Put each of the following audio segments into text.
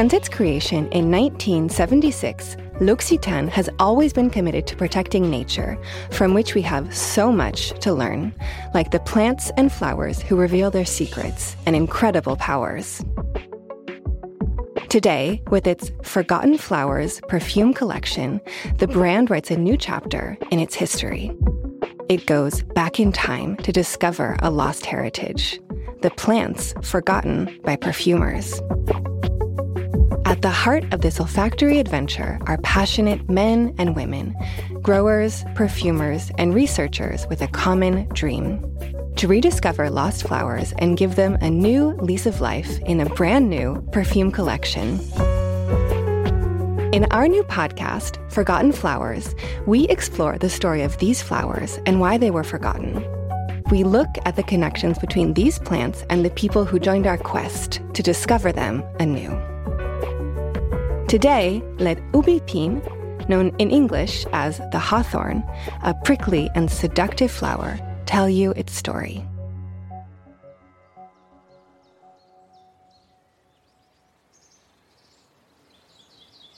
Since its creation in 1976, L'Occitane has always been committed to protecting nature, from which we have so much to learn, like the plants and flowers who reveal their secrets and incredible powers. Today, with its Forgotten Flowers perfume collection, the brand writes a new chapter in its history. It goes back in time to discover a lost heritage the plants forgotten by perfumers. At the heart of this olfactory adventure are passionate men and women, growers, perfumers, and researchers with a common dream to rediscover lost flowers and give them a new lease of life in a brand new perfume collection. In our new podcast, Forgotten Flowers, we explore the story of these flowers and why they were forgotten. We look at the connections between these plants and the people who joined our quest to discover them anew. Today, let ubi pin, known in English as the hawthorn, a prickly and seductive flower, tell you its story.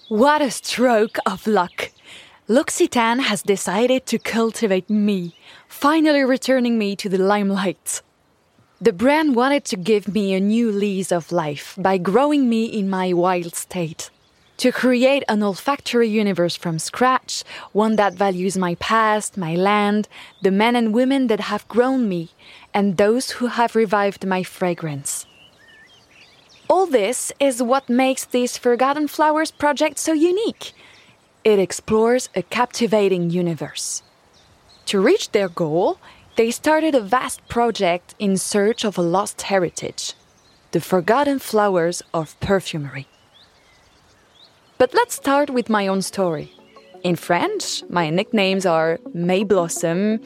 What a stroke of luck! L'Occitane has decided to cultivate me, finally returning me to the limelight. The brand wanted to give me a new lease of life by growing me in my wild state to create an olfactory universe from scratch, one that values my past, my land, the men and women that have grown me, and those who have revived my fragrance. All this is what makes this Forgotten Flowers project so unique. It explores a captivating universe. To reach their goal, they started a vast project in search of a lost heritage the Forgotten Flowers of Perfumery. But let's start with my own story. In French, my nicknames are May Blossom,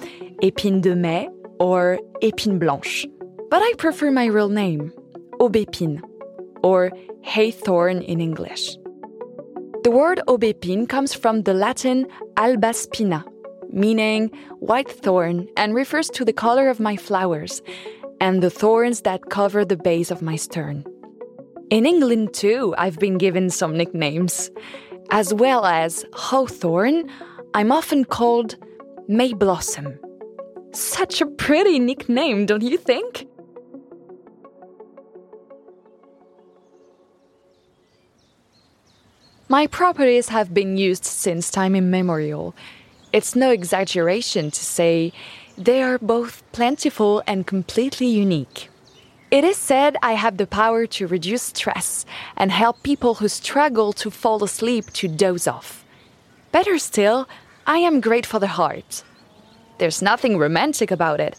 Épine de Mai, or Épine Blanche. But I prefer my real name, Aubépine, or Hawthorn in English. The word aubépine comes from the Latin alba spina, meaning white thorn, and refers to the color of my flowers and the thorns that cover the base of my stern. In England, too, I've been given some nicknames. As well as Hawthorn, I'm often called May Blossom. Such a pretty nickname, don't you think? My properties have been used since time immemorial. It's no exaggeration to say they are both plentiful and completely unique. It is said I have the power to reduce stress and help people who struggle to fall asleep to doze off. Better still, I am great for the heart. There's nothing romantic about it.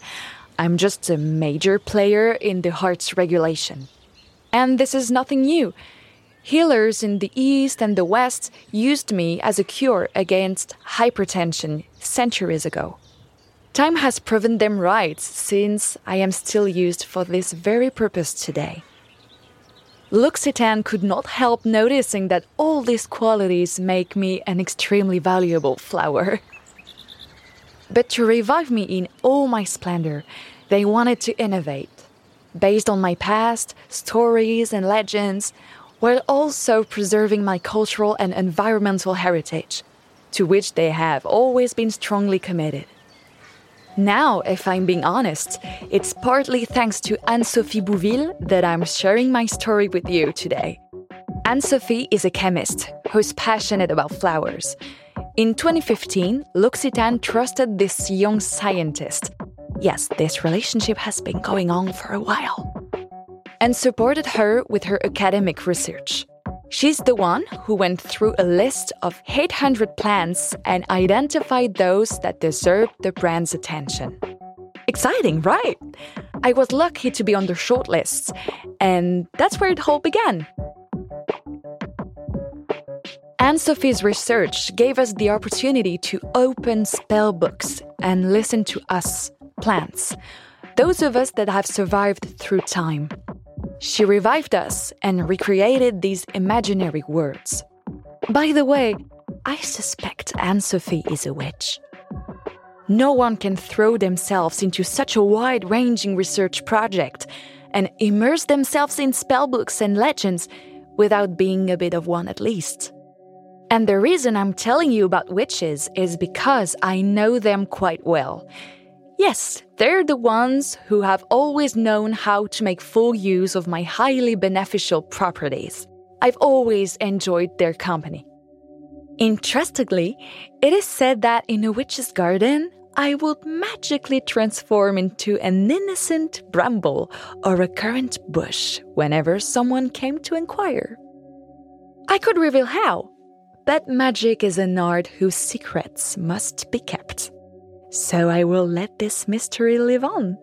I'm just a major player in the heart's regulation. And this is nothing new. Healers in the East and the West used me as a cure against hypertension centuries ago. Time has proven them right, since I am still used for this very purpose today. L'Occitane could not help noticing that all these qualities make me an extremely valuable flower. But to revive me in all my splendor, they wanted to innovate, based on my past, stories, and legends, while also preserving my cultural and environmental heritage, to which they have always been strongly committed. Now, if I'm being honest, it's partly thanks to Anne Sophie Bouville that I'm sharing my story with you today. Anne Sophie is a chemist who's passionate about flowers. In 2015, L'Occitane trusted this young scientist. Yes, this relationship has been going on for a while. And supported her with her academic research. She's the one who went through a list of 800 plants and identified those that deserved the brand's attention. Exciting, right? I was lucky to be on the shortlist, and that's where it all began. Anne Sophie's research gave us the opportunity to open spell books and listen to us, plants, those of us that have survived through time. She revived us and recreated these imaginary words. By the way, I suspect Anne Sophie is a witch. No one can throw themselves into such a wide ranging research project and immerse themselves in spellbooks and legends without being a bit of one at least. And the reason I'm telling you about witches is because I know them quite well. Yes, they're the ones who have always known how to make full use of my highly beneficial properties. I've always enjoyed their company. Interestingly, it is said that in a witch's garden, I would magically transform into an innocent bramble or a currant bush whenever someone came to inquire. I could reveal how, but magic is an art whose secrets must be kept. So I will let this mystery live on.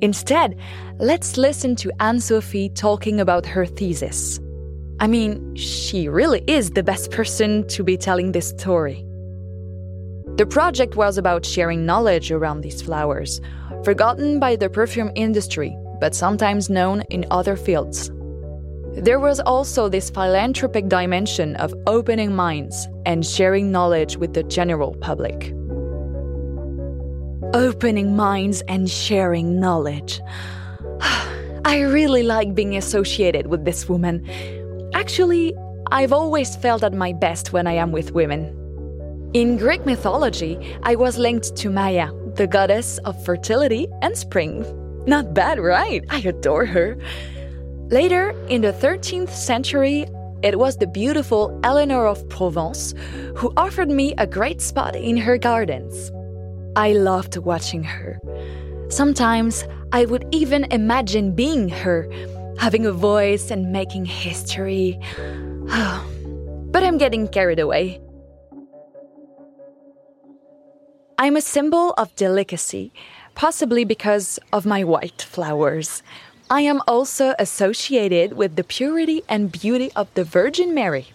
Instead, let's listen to Anne Sophie talking about her thesis. I mean, she really is the best person to be telling this story. The project was about sharing knowledge around these flowers, forgotten by the perfume industry, but sometimes known in other fields. There was also this philanthropic dimension of opening minds and sharing knowledge with the general public. Opening minds and sharing knowledge. I really like being associated with this woman. Actually, I've always felt at my best when I am with women. In Greek mythology, I was linked to Maia, the goddess of fertility and spring. Not bad, right? I adore her. Later, in the 13th century, it was the beautiful Eleanor of Provence who offered me a great spot in her gardens. I loved watching her. Sometimes I would even imagine being her, having a voice and making history. but I'm getting carried away. I'm a symbol of delicacy, possibly because of my white flowers. I am also associated with the purity and beauty of the Virgin Mary.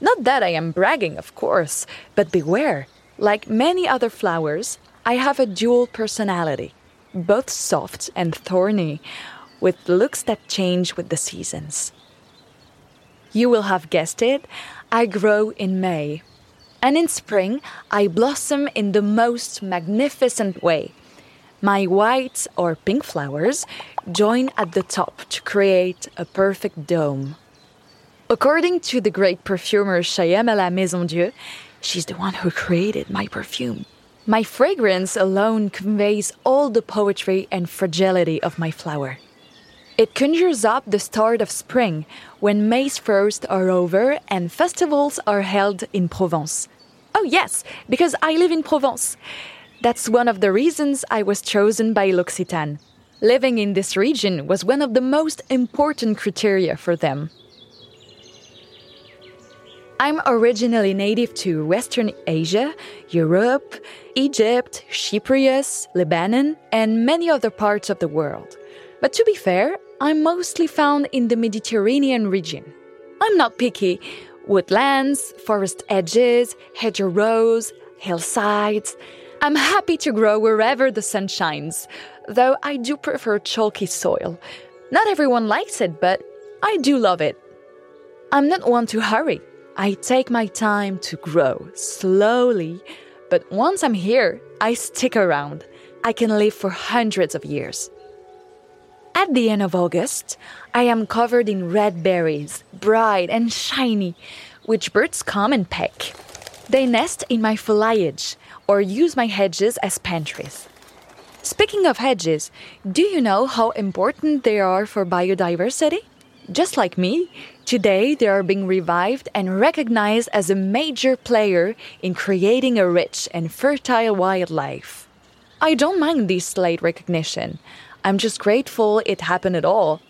Not that I am bragging, of course, but beware. Like many other flowers, I have a dual personality, both soft and thorny, with looks that change with the seasons. You will have guessed it, I grow in May. And in spring, I blossom in the most magnificent way my white or pink flowers join at the top to create a perfect dome. According to the great perfumer Shyamala Maisondieu, she's the one who created my perfume. My fragrance alone conveys all the poetry and fragility of my flower. It conjures up the start of spring when May's first are over and festivals are held in Provence. Oh, yes, because I live in Provence. That's one of the reasons I was chosen by L'Occitane. Living in this region was one of the most important criteria for them. I'm originally native to Western Asia, Europe, Egypt, Cyprus, Lebanon, and many other parts of the world. But to be fair, I'm mostly found in the Mediterranean region. I'm not picky. Woodlands, forest edges, hedgerows, hillsides, I'm happy to grow wherever the sun shines, though I do prefer chalky soil. Not everyone likes it, but I do love it. I'm not one to hurry. I take my time to grow slowly, but once I'm here, I stick around. I can live for hundreds of years. At the end of August, I am covered in red berries, bright and shiny, which birds come and peck. They nest in my foliage, or use my hedges as pantries. Speaking of hedges, do you know how important they are for biodiversity? Just like me, today they are being revived and recognized as a major player in creating a rich and fertile wildlife. I don't mind this late recognition. I'm just grateful it happened at all.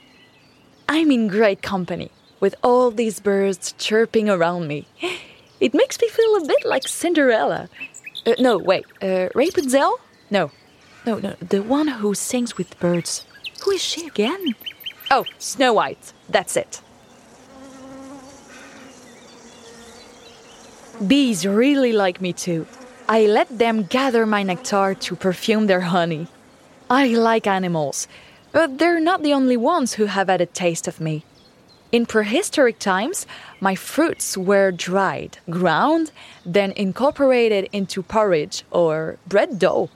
I'm in great company with all these birds chirping around me. It makes me feel a bit like Cinderella, uh, no, wait. Uh, Rapunzel? No. No, no. The one who sings with birds. Who is she again? Oh, Snow White. That's it. Bees really like me too. I let them gather my nectar to perfume their honey. I like animals, but they're not the only ones who have had a taste of me. In prehistoric times, my fruits were dried, ground, then incorporated into porridge or bread dough.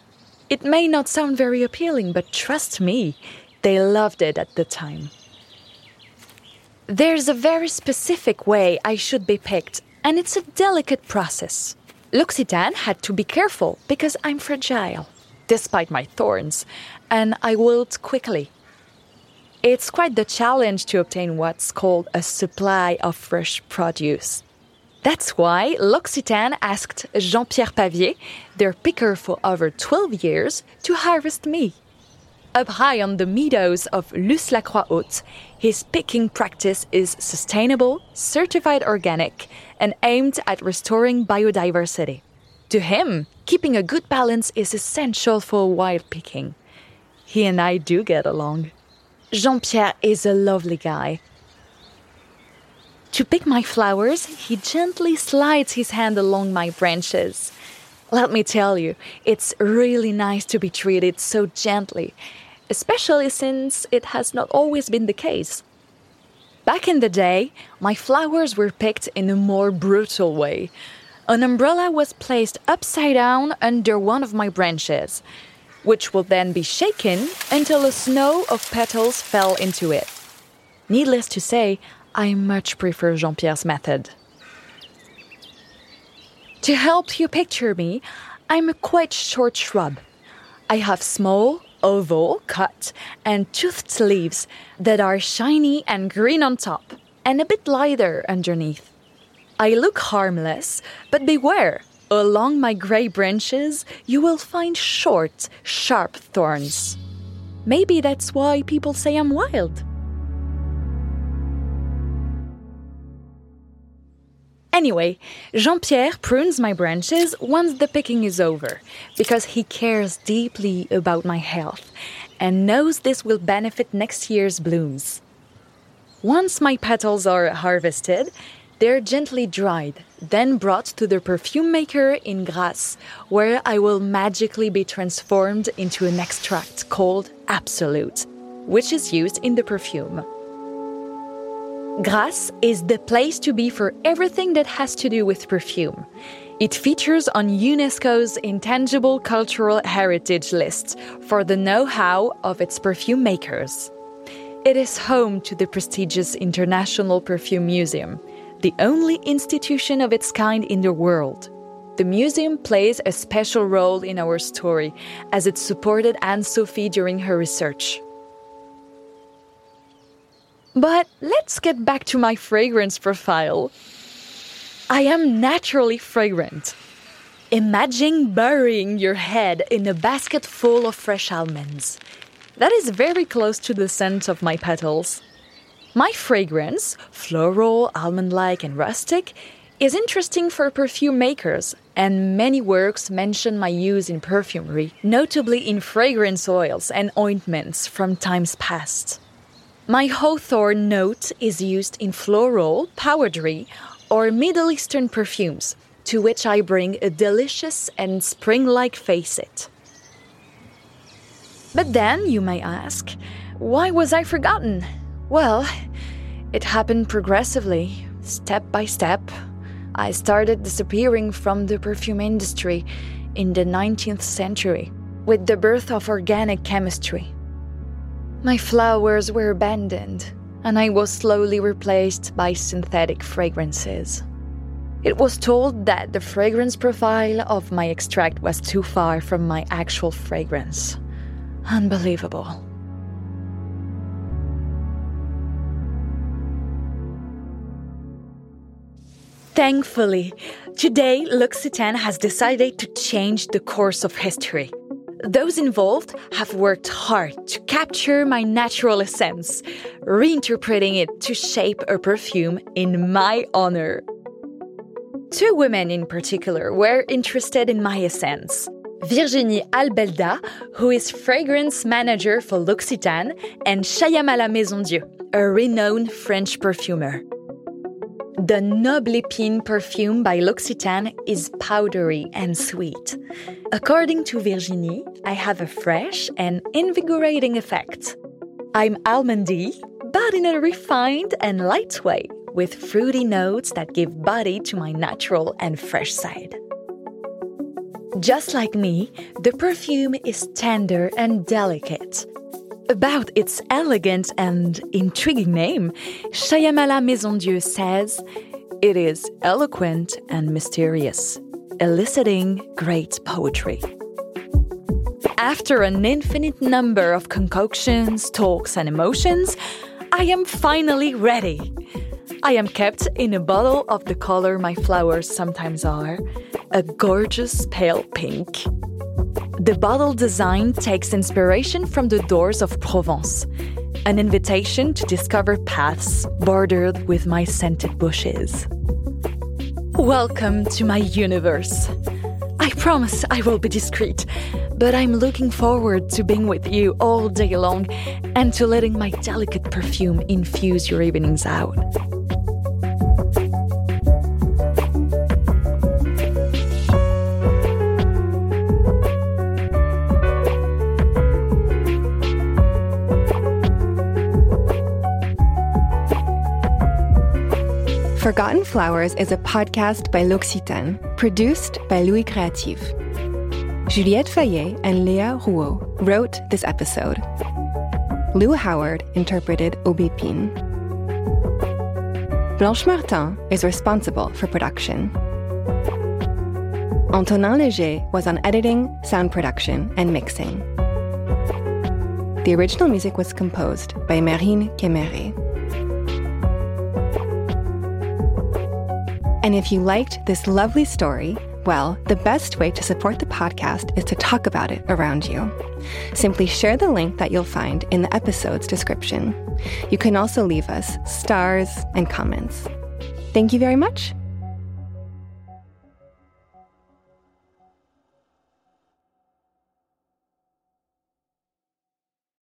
It may not sound very appealing, but trust me, They loved it at the time. There's a very specific way I should be picked, and it's a delicate process. L'Occitane had to be careful because I'm fragile, despite my thorns, and I wilt quickly. It's quite the challenge to obtain what's called a supply of fresh produce. That's why L'Occitane asked Jean Pierre Pavier, their picker for over 12 years, to harvest me. Up high on the meadows of Lus-la-Croix-Haute, his picking practice is sustainable, certified organic, and aimed at restoring biodiversity. To him, keeping a good balance is essential for wild picking. He and I do get along. Jean Pierre is a lovely guy. To pick my flowers, he gently slides his hand along my branches. Let me tell you, it's really nice to be treated so gently, especially since it has not always been the case. Back in the day, my flowers were picked in a more brutal way. An umbrella was placed upside down under one of my branches which will then be shaken until a snow of petals fell into it. Needless to say, I much prefer Jean Pierre's method. To help you picture me, I'm a quite short shrub. I have small, oval, cut, and toothed leaves that are shiny and green on top, and a bit lighter underneath. I look harmless, but beware, Along my gray branches, you will find short, sharp thorns. Maybe that's why people say I'm wild. Anyway, Jean Pierre prunes my branches once the picking is over because he cares deeply about my health and knows this will benefit next year's blooms. Once my petals are harvested, they're gently dried, then brought to the perfume maker in Grasse, where I will magically be transformed into an extract called Absolute, which is used in the perfume. Grasse is the place to be for everything that has to do with perfume. It features on UNESCO's Intangible Cultural Heritage list for the know how of its perfume makers. It is home to the prestigious International Perfume Museum, the only institution of its kind in the world. The museum plays a special role in our story as it supported Anne Sophie during her research. But let's get back to my fragrance profile. I am naturally fragrant. Imagine burying your head in a basket full of fresh almonds. That is very close to the scent of my petals. My fragrance, floral, almond like, and rustic, is interesting for perfume makers, and many works mention my use in perfumery, notably in fragrance oils and ointments from times past. My hawthorn note is used in floral, powdery, or Middle Eastern perfumes, to which I bring a delicious and spring like facet. But then, you may ask, why was I forgotten? Well, it happened progressively, step by step. I started disappearing from the perfume industry in the 19th century with the birth of organic chemistry. My flowers were abandoned, and I was slowly replaced by synthetic fragrances. It was told that the fragrance profile of my extract was too far from my actual fragrance. Unbelievable. Thankfully, today L'Occitane has decided to change the course of history. Those involved have worked hard to capture my natural essence, reinterpreting it to shape a perfume in my honor. Two women in particular were interested in my essence. Virginie Albelda, who is fragrance manager for L'Occitane, and Shyamala Maisondieu, a renowned French perfumer. The Noble Épine perfume by L'Occitane is powdery and sweet. According to Virginie, I have a fresh and invigorating effect. I'm almondy, but in a refined and light way, with fruity notes that give body to my natural and fresh side. Just like me, the perfume is tender and delicate. About its elegant and intriguing name, Shyamala Maisondieu says it is eloquent and mysterious, eliciting great poetry. After an infinite number of concoctions, talks, and emotions, I am finally ready. I am kept in a bottle of the color my flowers sometimes are a gorgeous pale pink. The bottle design takes inspiration from the doors of Provence, an invitation to discover paths bordered with my scented bushes. Welcome to my universe. I promise I will be discreet, but I'm looking forward to being with you all day long and to letting my delicate perfume infuse your evenings out. Forgotten Flowers is a podcast by L'Occitane, produced by Louie Creative. Juliette Fayet and Léa Rouaud wrote this episode. Lou Howard interpreted Aubépine. Blanche Martin is responsible for production. Antonin Léger was on editing, sound production, and mixing. The original music was composed by Marine Quéméré. And if you liked this lovely story, well, the best way to support the podcast is to talk about it around you. Simply share the link that you'll find in the episode's description. You can also leave us stars and comments. Thank you very much,